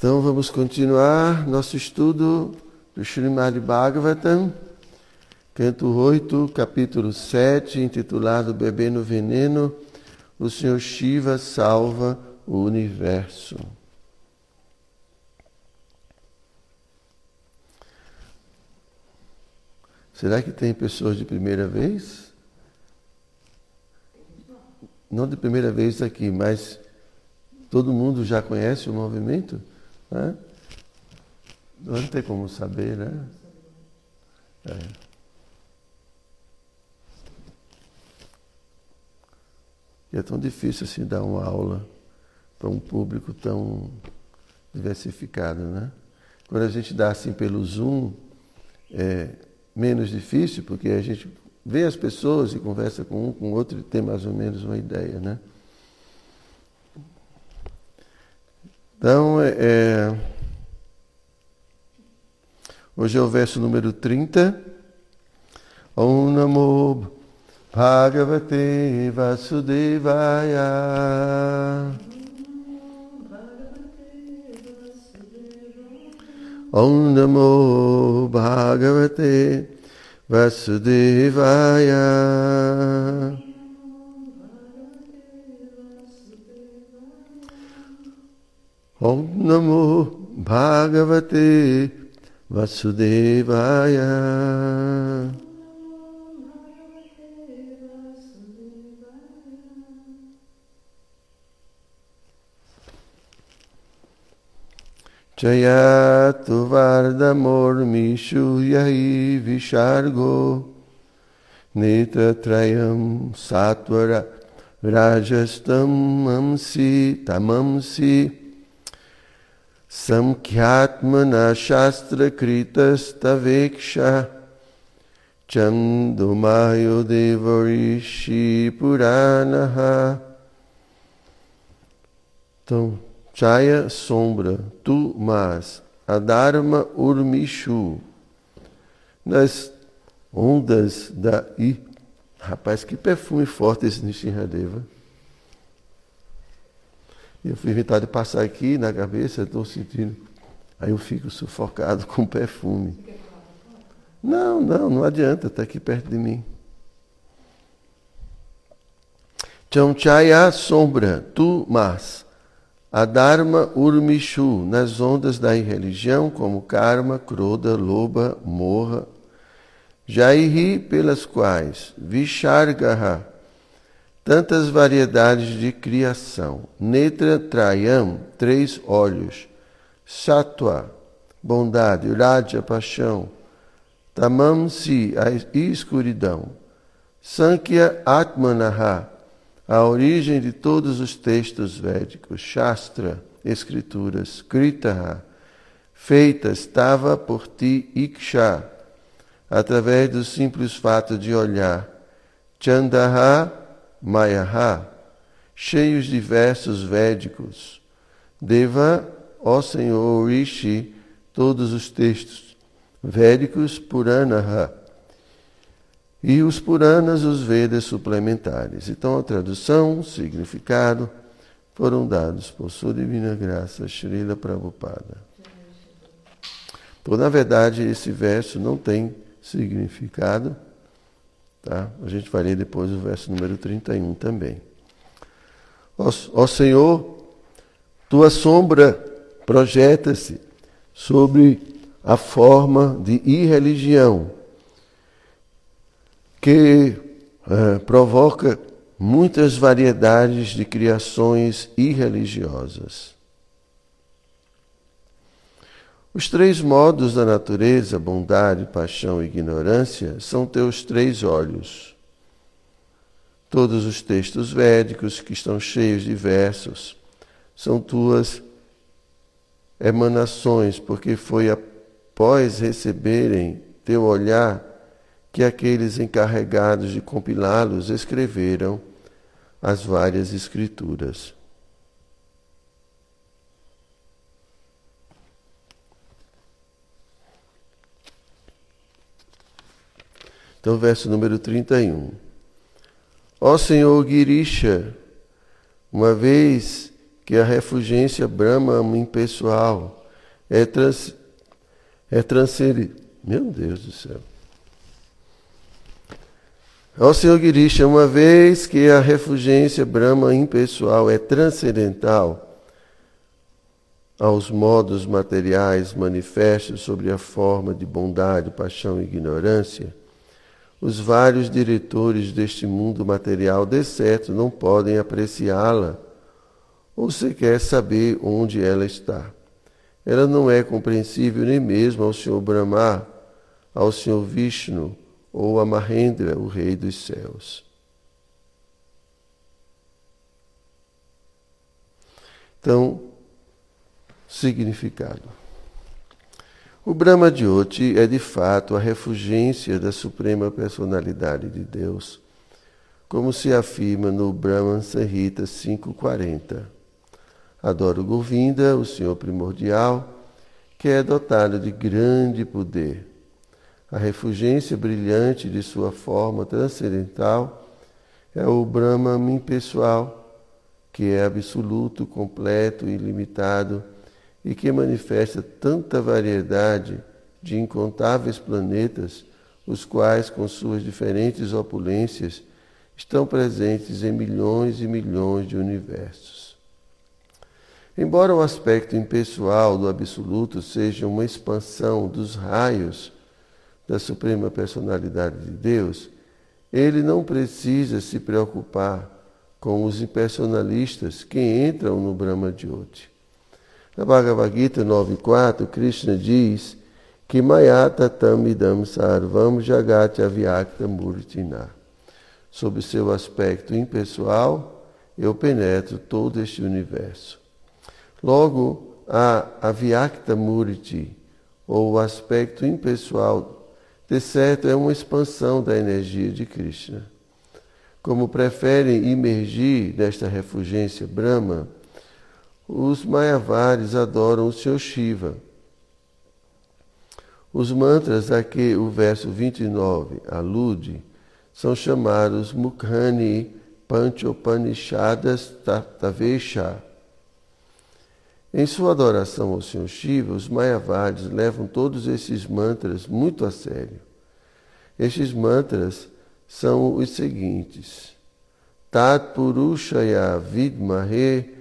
Então vamos continuar nosso estudo do Srimad Bhagavatam, canto 8, capítulo 7, intitulado Bebê no Veneno, o Senhor Shiva salva o universo. Será que tem pessoas de primeira vez? Não de primeira vez aqui, mas todo mundo já conhece o movimento? Né? Não tem como saber, né? É. E é tão difícil assim dar uma aula para um público tão diversificado, né? Quando a gente dá assim pelo Zoom, é menos difícil, porque a gente vê as pessoas e conversa com um, com outro e tem mais ou menos uma ideia, né? Então, é, é, hoje é o verso número 30. Om Namo Bhagavate Vasudevaya. Om Namo Bhagavate Vasudevaya. Om Namo Bhagavate Vasudevaya. Jayatu Vardamormishu Yahi Vishargo Netatrayam Satvara Rajastam Amsi Tamamsi Samkhyatmana Shastra Kritastaveksha Chandumayo Devarishi Puranaha. Então, Chaya sombra, tu mas, Adharma urmishu, nas ondas da I. Rapaz, que perfume forte esse Nishinradeva. Eu fui inventado de passar aqui na cabeça, estou sentindo. Aí eu fico sufocado com perfume. Não, não, não adianta, está aqui perto de mim. Chamchaya sombra, tu mas. Adharma urmishu, nas ondas da irreligião, como karma, kroda, loba, morra. Jairi, pelas quais, vishargaha, tantas variedades de criação. Netra Trayam, três olhos. Sattva, bondade. Raja, paixão. Tamamsi, a escuridão. Sankhya Atmanaha, a origem de todos os textos védicos. Shastra, escrituras. Kritaha, feita estava por ti Iksha, através do simples fato de olhar. Chandaha, Mayaha, cheios de versos védicos. Deva, ó Senhor Rishi, todos os textos védicos Puranaha. E os Puranas, os Vedas suplementares. Então a tradução, significado, foram dados por sua divina graça, Srila Prabhupada. Então, na verdade, esse verso não tem significado Tá? A gente vai ler depois o verso número 31 também. Ó, ó Senhor, tua sombra projeta-se sobre a forma de irreligião que é, provoca muitas variedades de criações irreligiosas. Os três modos da natureza, bondade, paixão e ignorância, são teus três olhos. Todos os textos védicos que estão cheios de versos são tuas emanações, porque foi após receberem teu olhar que aqueles encarregados de compilá-los escreveram as várias escrituras. Então, verso número 31. Ó Senhor Girisha, uma vez que a refugência Brahma impessoal é, trans, é transferir. Meu Deus do céu. Ó Senhor Girisha, uma vez que a refugência Brahma impessoal é transcendental aos modos materiais manifestos sobre a forma de bondade, paixão e ignorância, os vários diretores deste mundo material, de certo, não podem apreciá-la ou sequer saber onde ela está. Ela não é compreensível nem mesmo ao Senhor Brahma, ao Senhor Vishnu ou a Mahendra, o Rei dos Céus. Então, significado. O Brahma Jyoti é de fato a refugência da Suprema Personalidade de Deus, como se afirma no Brahman Sanhita 540. Adoro Govinda, o Senhor primordial, que é dotado de grande poder. A refugência brilhante de sua forma transcendental é o Brahman impessoal, que é absoluto, completo e ilimitado e que manifesta tanta variedade de incontáveis planetas, os quais, com suas diferentes opulências, estão presentes em milhões e milhões de universos. Embora o aspecto impessoal do Absoluto seja uma expansão dos raios da Suprema Personalidade de Deus, ele não precisa se preocupar com os impersonalistas que entram no Brahma Jyoti. Na Bhagavad Gita 9.4, Krishna diz que Mayata Tamidam Sarvam Jagat Avyakta Murtina. Sob seu aspecto impessoal, eu penetro todo este universo. Logo, a Avyakta Murti, ou o aspecto impessoal, de certo é uma expansão da energia de Krishna. Como preferem imergir nesta refugência Brahma, os Mayavaris adoram o Senhor Shiva. Os mantras a que o verso 29 alude são chamados Mukhani Panchopanishadas Tavesha. Em sua adoração ao Senhor Shiva, os Mayavaris levam todos esses mantras muito a sério. Estes mantras são os seguintes: Tat Purushaya Vidmahe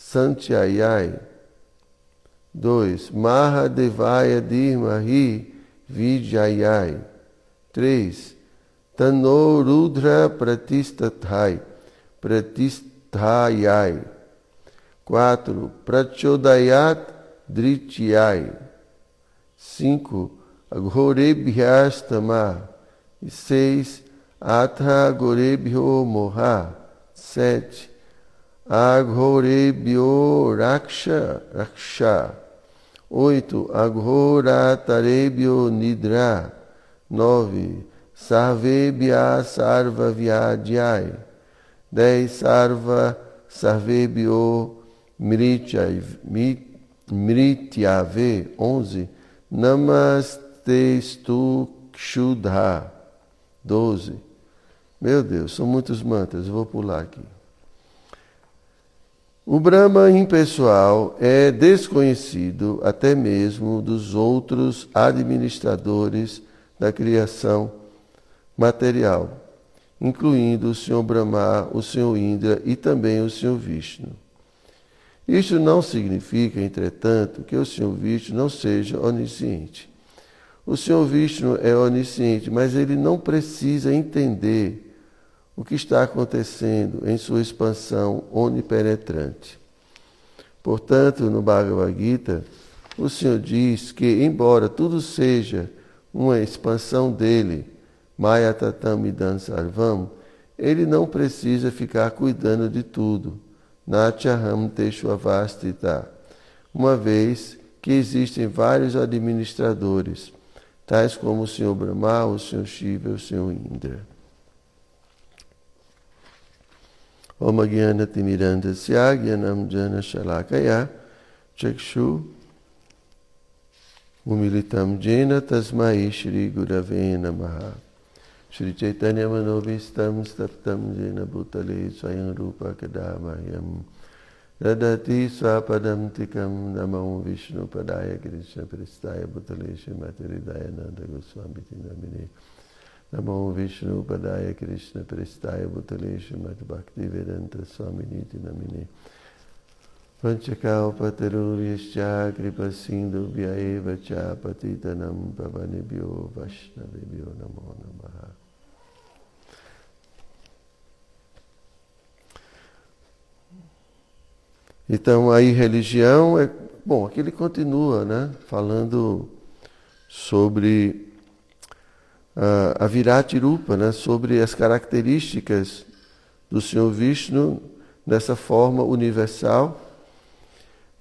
Santyayai. 2. Mahadevaya Dirmahi Vijayai. 3. Tano Rudra Pratistathai. Pratisthayai. 4. Prachodayat Drityai. 5. Aghorebhyastama. 6. Atha Gorebhyo Moha. 7. Aghorebhyo Raksha, Raksha. 8. Aghoratarebhyo Nidra. 9. Sarvebhya Sarva Vyadhyai. 10. Sarva Sarvebhyo Mrityave. 11. Namastestu Kshudha. 12. Meu Deus, são muitos mantras, vou pular aqui. O Brahma impessoal é desconhecido até mesmo dos outros administradores da criação material, incluindo o Senhor Brahma, o Senhor Indra e também o Senhor Vishnu. Isto não significa, entretanto, que o Senhor Vishnu não seja onisciente. O Senhor Vishnu é onisciente, mas ele não precisa entender o que está acontecendo em sua expansão onipenetrante. Portanto, no Bhagavad Gita, o Senhor diz que, embora tudo seja uma expansão dele, Maya Tatam Idan Sarvam, ele não precisa ficar cuidando de tudo. Natyaham Teshuvavastita. Uma vez que existem vários administradores, tais como o Senhor Brahma, o Senhor Shiva e o Senhor Indra. ओमज्ञानतिमिरञ्जस्या जन शलाकया चक्षु उमिलितं जेन तस्मै श्रीगुरवे नमः श्रीचैतन्यमनोभीष्टं सप्तम जेन भूतले स्वयं रूपकदा मह्यं ददति स्वापदं तिकम नमो विष्णुपदाय कृष्णप्रस्थाय भूतले श्रीमतिहृदाय नन्दगोस्वामीति नमिने Namo Vishnu padaya Krishna pristaya bhutale Shrimati Bhakti Vedanta Swami Niti Namine Panchakalpataruriyascha kripa sindhu vyaeva cha patitanam pavanebhyo vaishnavebhyo namo namaha. Então, aí religião é. Bom, aqui ele continua, né? Falando sobre a Virati Rupa, né? Sobre as características do Senhor Vishnu dessa forma universal.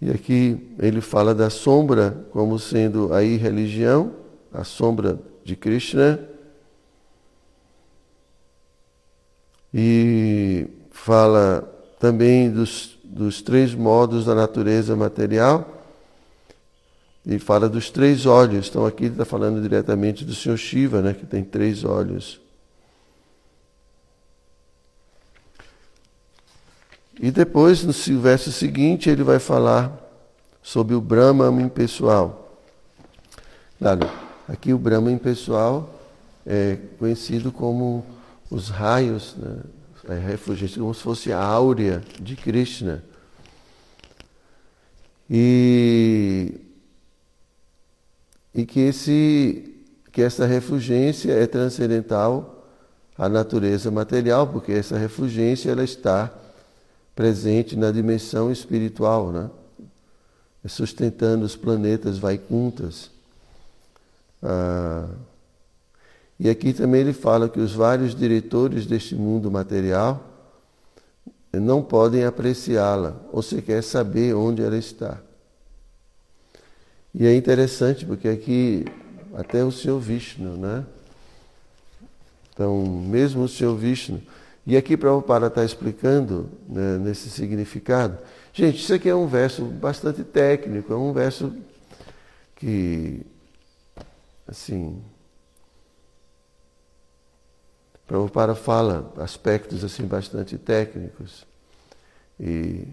E aqui ele fala da sombra como sendo aí religião, a sombra de Krishna. E fala também dos dos três modos da natureza material e fala dos três olhos. Então aqui ele está falando diretamente do Senhor Shiva, né, que tem três olhos. E depois, no verso seguinte, ele vai falar sobre o Brahma impessoal. Claro, aqui o Brahma impessoal é conhecido como os raios, né, é como se fosse a áurea de Krishna. E, e que, esse, que essa refulgência é transcendental à natureza material, porque essa refulgência ela está presente na dimensão espiritual, né? sustentando os planetas Vaikuntas. Ah, e aqui também ele fala que os vários diretores deste mundo material não podem apreciá-la, ou sequer saber onde ela está. E é interessante porque aqui até o Senhor Vishnu, né? Então, mesmo o Senhor Vishnu. E aqui Prabhupada está explicando né, nesse significado. Gente, isso aqui é um verso bastante técnico, é um verso que, assim, Prabhupada fala aspectos assim bastante técnicos. E,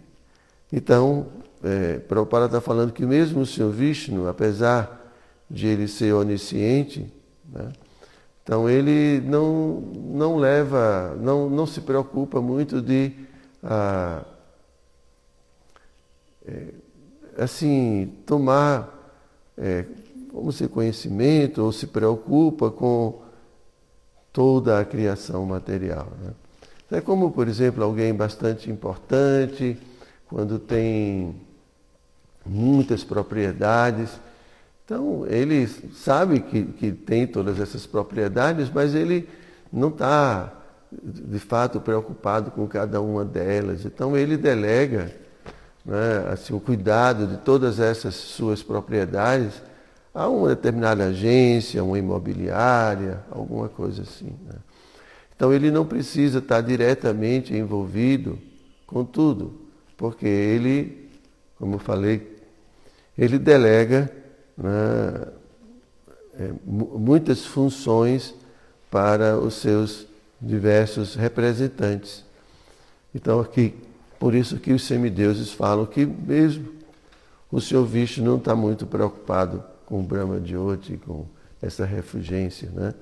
então, é, Prabhupada está falando que mesmo o Senhor Vishnu, apesar de ele ser onisciente, né, então ele não, não leva, não, não se preocupa muito de ah, é, assim tomar, é, vamos conhecimento ou se preocupa com toda a criação material. Né? É como, por exemplo, alguém bastante importante, quando tem muitas propriedades. Então, ele sabe que, que tem todas essas propriedades, mas ele não está, de fato, preocupado com cada uma delas. Então, ele delega né, assim, o cuidado de todas essas suas propriedades a uma determinada agência, uma imobiliária, alguma coisa assim. Né? Então ele não precisa estar diretamente envolvido com tudo, porque ele, como eu falei, ele delega né, é, muitas funções para os seus diversos representantes. Então aqui, por isso que os semideuses falam que mesmo o Senhor Vishnu não está muito preocupado com o Brahma Jyoti, com essa refugência. Né?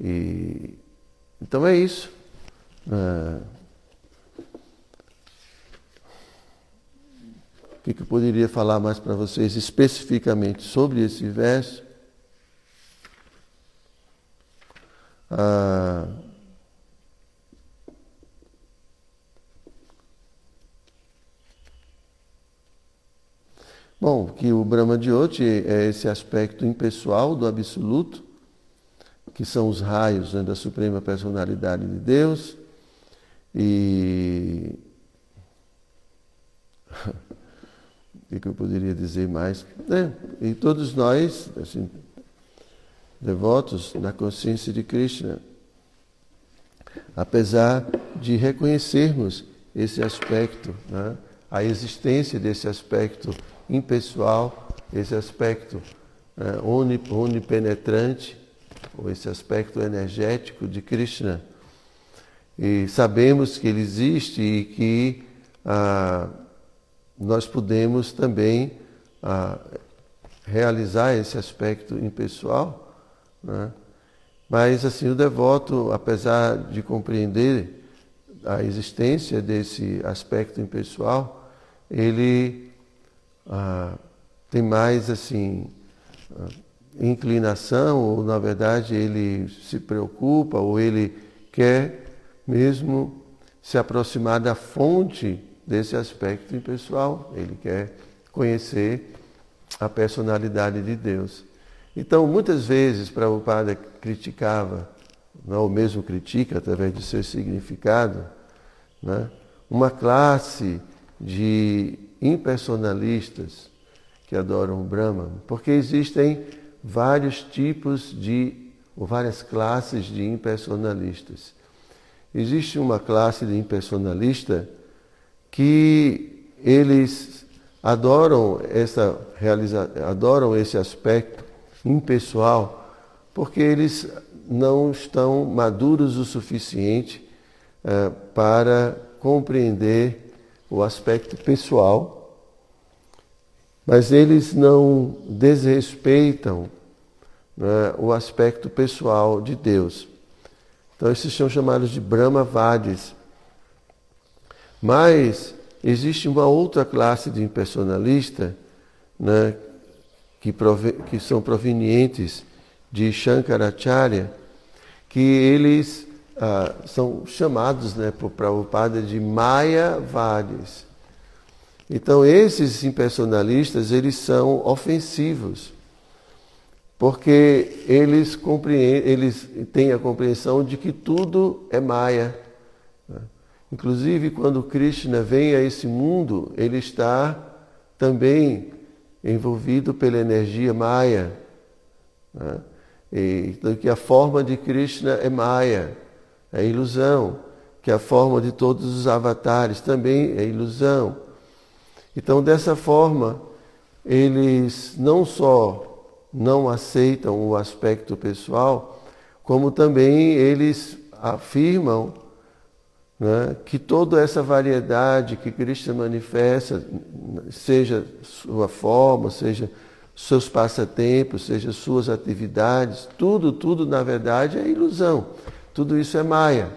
E, então é isso. Ah, o que, poderia falar mais para vocês especificamente sobre esse verso? Ah, Bom, que o Brahma Jyoti é esse aspecto impessoal do absoluto, que são os raios né, da Suprema Personalidade de Deus. E. o que eu poderia dizer mais? É, e todos nós, assim, devotos da consciência de Krishna, apesar de reconhecermos esse aspecto, né, a existência desse aspecto impessoal, esse aspecto é, onipenetrante, ou esse aspecto energético de Krishna. E sabemos que ele existe e que ah, nós podemos também ah, realizar esse aspecto impessoal, né? mas assim o devoto, apesar de compreender a existência desse aspecto impessoal, ele ah, tem mais assim ah, inclinação, ou na verdade ele se preocupa, ou ele quer mesmo se aproximar da fonte desse aspecto impessoal, ele quer conhecer a personalidade de Deus. Então, muitas vezes, Prabhupada criticava, não, ou mesmo critica através de seu significado, né, uma classe de impersonalistas que adoram o Brahman, porque existem vários tipos de, ou várias classes de impersonalistas. Existe uma classe de impersonalista que eles adoram essa realiza adoram esse aspecto impessoal porque eles não estão maduros o suficiente uh, para compreender o aspecto pessoal, mas eles não desrespeitam né, o aspecto pessoal de Deus. Então, esses são chamados de Brahmavadis. Mas existe uma outra classe de impersonalista né, que, prove, que são provenientes de Shankaracharya, que eles ah, são chamados né, por Prabhupada de Mayavadis. Então esses impersonalistas eles são ofensivos, porque eles, eles têm a compreensão de que tudo é Maya. Inclusive, quando Krishna vem a esse mundo, ele está também envolvido pela energia Maya. Né? E, então, que a forma de Krishna é Maya, é ilusão. Que a forma de todos os avatares também é ilusão. Então, dessa forma, eles não só não aceitam o aspecto pessoal, como também eles afirmam né, que toda essa variedade que Cristo manifesta, seja sua forma, seja seus passatempos, seja suas atividades, tudo, tudo na verdade é ilusão. Tudo isso é maia.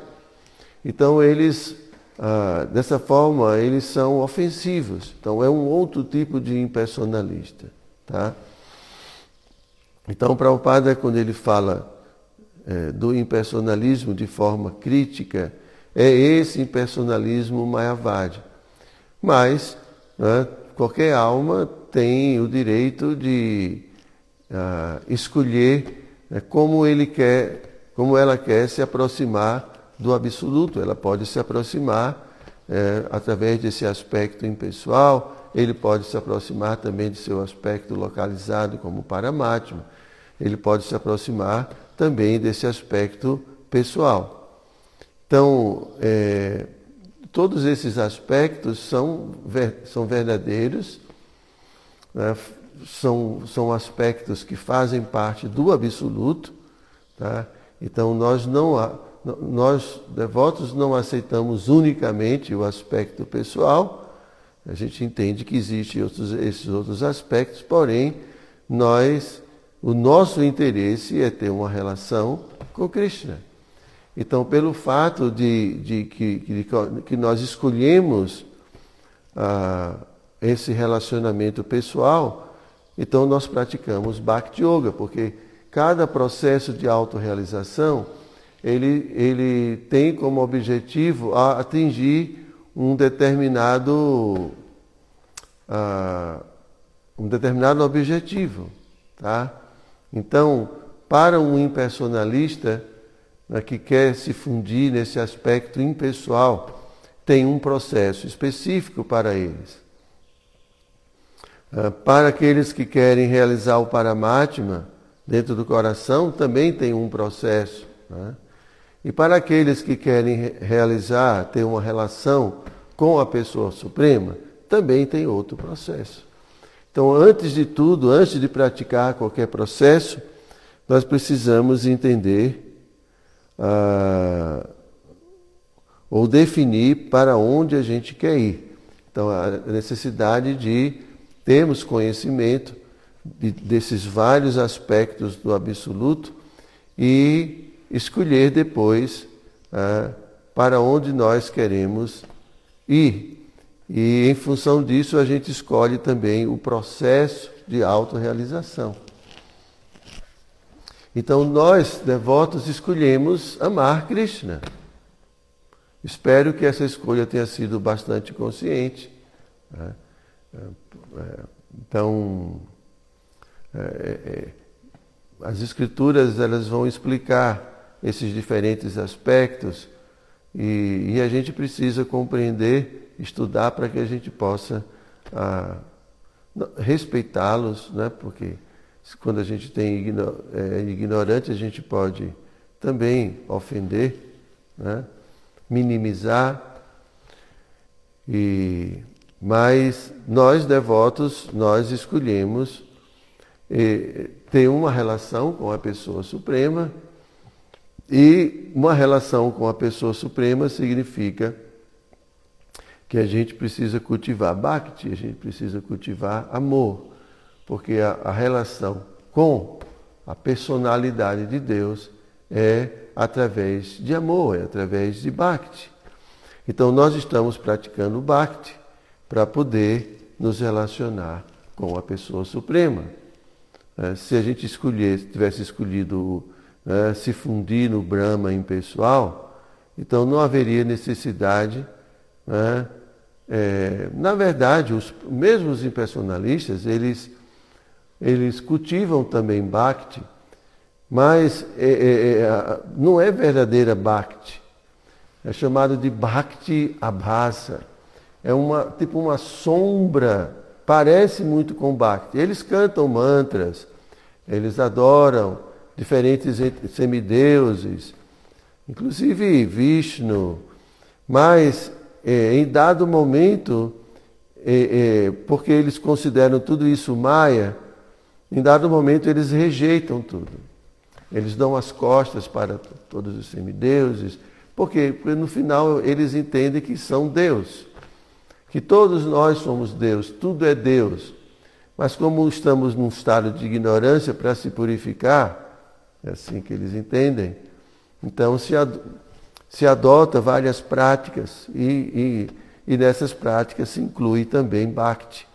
Então eles, ah, dessa forma, eles são ofensivos. Então é um outro tipo de impersonalista. Tá? Então Prabhupada, quando ele fala é, do impersonalismo de forma crítica, é esse impersonalismo Mayavadi. Mas né, qualquer alma tem o direito de uh, escolher né, como ele quer, como ela quer se aproximar do absoluto. Ela pode se aproximar é, através desse aspecto impessoal, ele pode se aproximar também de seu aspecto localizado como Paramatma, ele pode se aproximar também desse aspecto pessoal. Então, é, todos esses aspectos são, são verdadeiros, né? são, são aspectos que fazem parte do absoluto. Tá? Então, nós, não, nós, devotos, não aceitamos unicamente o aspecto pessoal, a gente entende que existem outros, esses outros aspectos, porém, nós, o nosso interesse é ter uma relação com Krishna. Então, pelo fato de, de que, de, que nós escolhemos ah, esse relacionamento pessoal, então nós praticamos Bhakti Yoga, porque cada processo de autorrealização ele, ele tem como objetivo atingir um determinado, ah, um determinado objetivo. Tá? Então, para um impersonalista, né, que quer se fundir nesse aspecto impessoal, tem um processo específico para eles. Ah, para aqueles que querem realizar o Paramatma dentro do coração, também tem um processo. Né? E para aqueles que querem realizar, ter uma relação com a pessoa suprema, também tem outro processo. Então, antes de tudo, antes de praticar qualquer processo, nós precisamos entender ah, ou definir para onde a gente quer ir. Então, a necessidade de termos conhecimento de, desses vários aspectos do absoluto e escolher depois ah, para onde nós queremos ir. E em função disso, a gente escolhe também o processo de autorrealização. Então, nós, devotos, escolhemos amar Krishna. Espero que essa escolha tenha sido bastante consciente. Né? É, é, então, é, é, as escrituras elas vão explicar esses diferentes aspectos e, e a gente precisa compreender, estudar para que a gente possa ah, respeitá-los, né? porque quando a gente tem é ignorante, a gente pode também ofender, né? minimizar. E, mas nós devotos, nós escolhemos ter uma relação com a pessoa suprema e uma relação com a pessoa suprema significa que a gente precisa cultivar bhakti, a gente precisa cultivar amor, porque a, a relação com a personalidade de Deus é através de amor, é através de bhakti. Então nós estamos praticando bhakti para poder nos relacionar com a pessoa suprema. É, se a gente escolher, tivesse escolhido é, se fundir no Brahma impessoal, então não haveria necessidade. Né, é, na verdade, os mesmos impersonalistas, eles, eles cultivam também Bhakti, mas é, é, é não é verdadeira Bhakti. É chamado de Bhakti Abhasa. É uma, tipo uma sombra parece muito com Bhakti. Eles cantam mantras, eles adoram diferentes semideuses, inclusive Vishnu, mas é, em dado momento, é, é, porque eles consideram tudo isso Maia, em dado momento eles rejeitam tudo. Eles dão as costas para todos os semideuses, porque, porque no final eles entendem que são Deus que todos nós somos Deus, tudo é Deus. Mas como estamos num estado de ignorância para se purificar, é assim que eles entendem, então se, ad, se adota várias práticas e, e, e nessas práticas se inclui também Bhakti.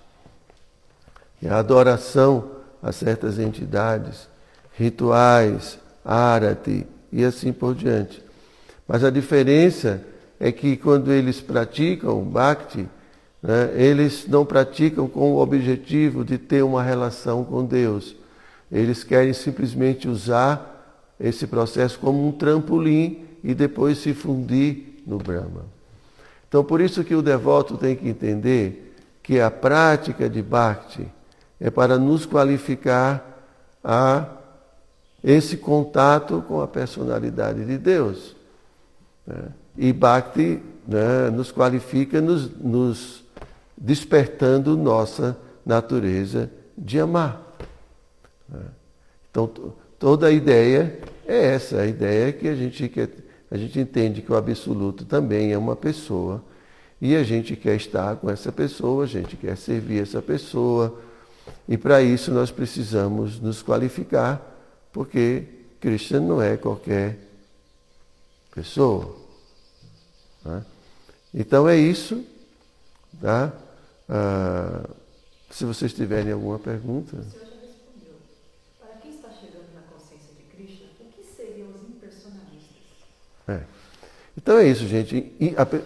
A adoração a certas entidades, rituais, arati e assim por diante. Mas a diferença é que quando eles praticam Bhakti, né, eles não praticam com o objetivo de ter uma relação com Deus. Eles querem simplesmente usar esse processo como um trampolim e depois se fundir no Brahma. Então, por isso que o devoto tem que entender que a prática de Bhakti é para nos qualificar a esse contato com a personalidade de Deus. Né? E Bhakti né, nos qualifica, nos, nos despertando nossa natureza de amar. Então, toda a ideia é essa, a ideia que a gente, quer, a gente entende que o absoluto também é uma pessoa e a gente quer estar com essa pessoa, a gente quer servir essa pessoa e para isso nós precisamos nos qualificar, porque Krishna não é qualquer pessoa. Né? Então é isso, tá? Ah, se vocês tiverem alguma pergunta. O senhor já respondeu. Para quem está chegando na consciência de Krishna, o que seriam os impersonalistas? É. Então é isso, gente.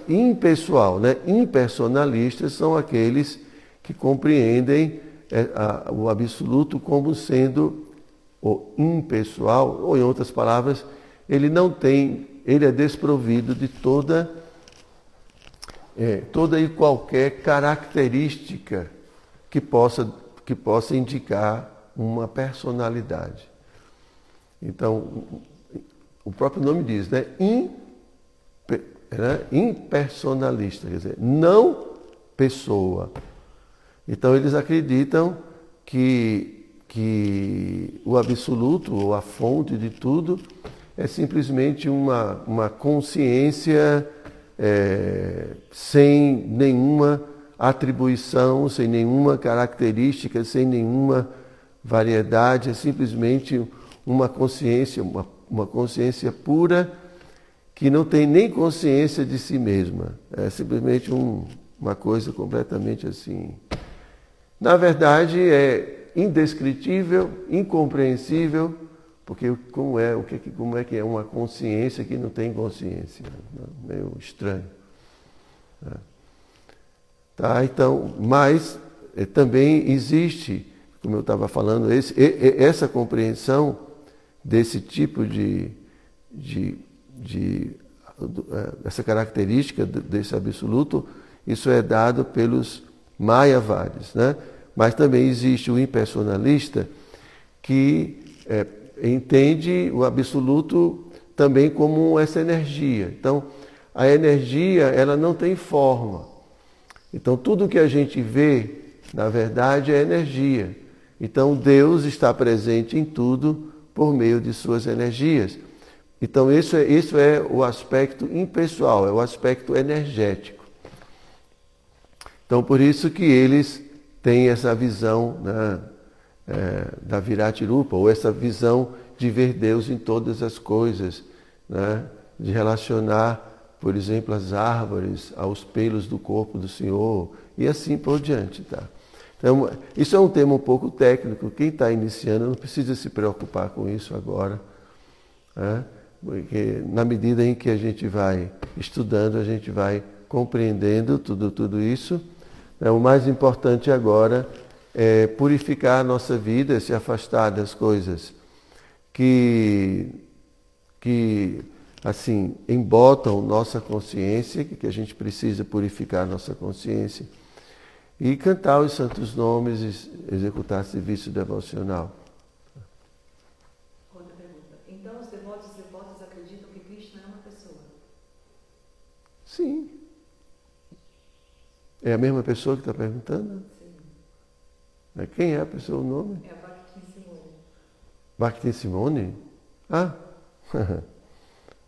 Impessoal, né? Impersonalistas são aqueles que compreendem o absoluto como sendo o impessoal, ou em outras palavras, ele não tem, ele é desprovido de toda é, toda e qualquer característica que possa, que possa indicar uma personalidade. Então, o próprio nome diz, né? né? Impersonalista, quer dizer, não pessoa. Então, eles acreditam que, que o absoluto, ou a fonte de tudo, é simplesmente uma, uma consciência é, sem nenhuma atribuição, sem nenhuma característica, sem nenhuma variedade, é simplesmente uma consciência, uma, uma consciência pura que não tem nem consciência de si mesma. É simplesmente um, uma coisa completamente assim. Na verdade, é indescritível, incompreensível, porque como é, o que, como é que é uma consciência que não tem consciência? Meio estranho. É. Tá, então, mas é, também existe, como eu estava falando, esse, essa compreensão desse tipo de, de, de é, essa característica desse absoluto, isso é dado pelos Mayavaris, né? Mas também existe o impersonalista que é, entende o absoluto também como essa energia. Então, a energia ela não tem forma. Então, tudo que a gente vê, na verdade, é energia. Então, Deus está presente em tudo por meio de suas energias. Então, isso é, isso é o aspecto impessoal, é o aspecto energético. Então, por isso que eles têm essa visão né, é, da Viratirupa, ou essa visão de ver Deus em todas as coisas, né, de relacionar por exemplo, as árvores, aos pelos do corpo do Senhor e assim por diante. Tá? Então, isso é um tema um pouco técnico. Quem está iniciando não precisa se preocupar com isso agora. Né? Porque na medida em que a gente vai estudando, a gente vai compreendendo tudo, tudo isso. Né? O mais importante agora é purificar a nossa vida, se afastar das coisas que, que assim, embotam nossa consciência, que a gente precisa purificar nossa consciência, e cantar os santos nomes e executar serviço devocional. Outra pergunta. Então os devotos e devotas acreditam que Krishna é uma pessoa? Sim. É a mesma pessoa que está perguntando? Sim. É, quem é a pessoa, o nome? É a Bhakti Simone. Bhakti Simone? Ah!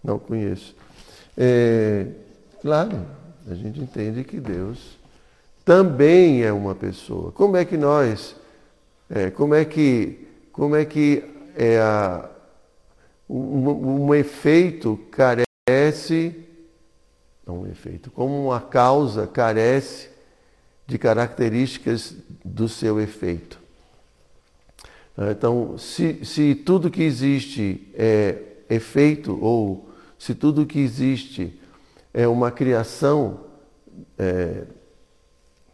Não conheço. É, claro, a gente entende que Deus também é uma pessoa. Como é que nós, é, como é que, como é que é a, um, um efeito carece, um efeito, como uma causa carece de características do seu efeito. Então, se, se tudo que existe é efeito ou se tudo que existe é uma criação é,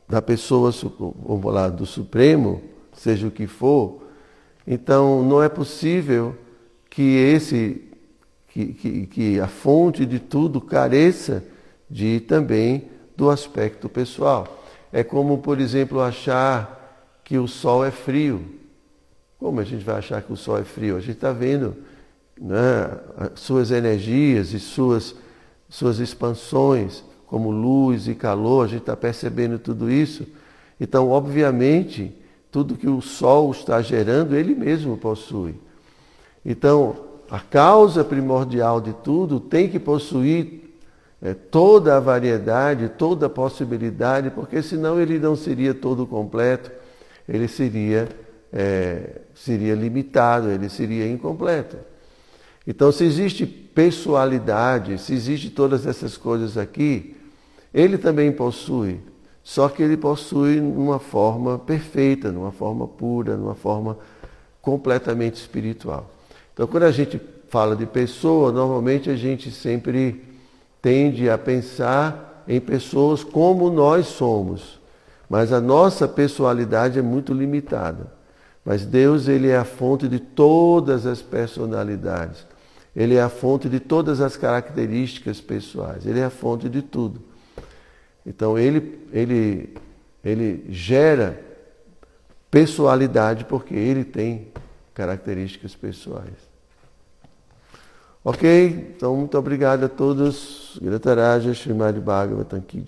da pessoa, vamos lá, do Supremo, seja o que for, então não é possível que esse, que, que, que a fonte de tudo careça de também do aspecto pessoal. É como, por exemplo, achar que o sol é frio. Como a gente vai achar que o sol é frio? A gente está vendo né, suas energias e suas, suas expansões, como luz e calor, a gente está percebendo tudo isso. Então, obviamente, tudo que o Sol está gerando, ele mesmo possui. Então, a causa primordial de tudo tem que possuir é, toda a variedade, toda a possibilidade, porque senão ele não seria todo completo, ele seria, é, seria limitado, ele seria incompleto. Então, se existe pessoalidade, se existe todas essas coisas aqui, ele também possui, só que ele possui numa forma perfeita, numa forma pura, numa forma completamente espiritual. Então, quando a gente fala de pessoa, normalmente a gente sempre tende a pensar em pessoas como nós somos, mas a nossa pessoalidade é muito limitada. Mas Deus, ele é a fonte de todas as personalidades. Ele é a fonte de todas as características pessoais, ele é a fonte de tudo. Então ele, ele, ele gera pessoalidade porque ele tem características pessoais. Ok? Então muito obrigado a todos. Grataraja Srimad Bhagavatam Ki.